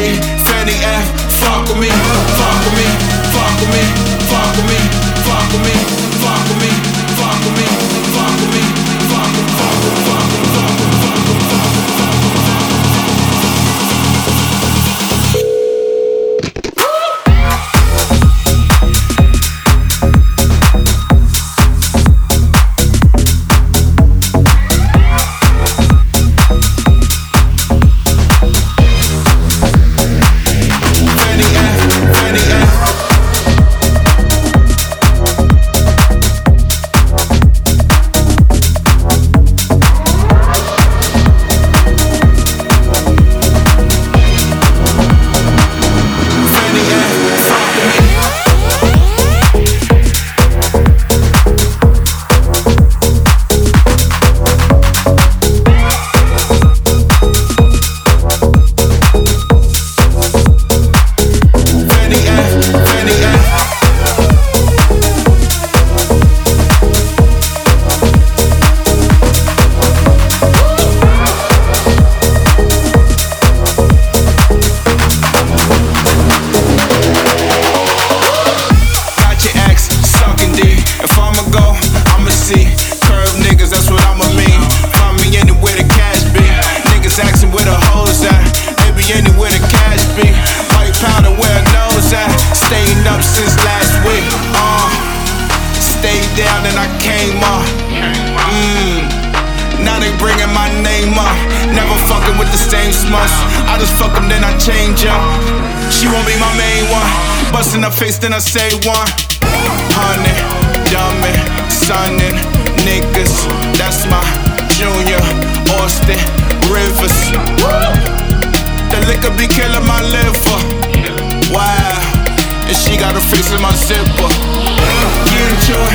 Fanny F, fuck with me, fuck with me, fuck with me. See. Curve niggas, that's what I'ma mean. Find me anywhere the cash be. Niggas asking where the hoes at. They be anywhere the cash be. White powder where a nose at. Staying up since last week. Uh, stayed down and I came up. Mmm. Now they bringing my name up. Never fucking with the same smush. I just fuck them, then I change up. She won't be my main one. Busting her face, then I say one. Honey, dummy, sonnin', niggas. That's my junior, Austin, Rivers. The liquor be killing my liver. Wow. And she got a face in my zipper. Get criminal.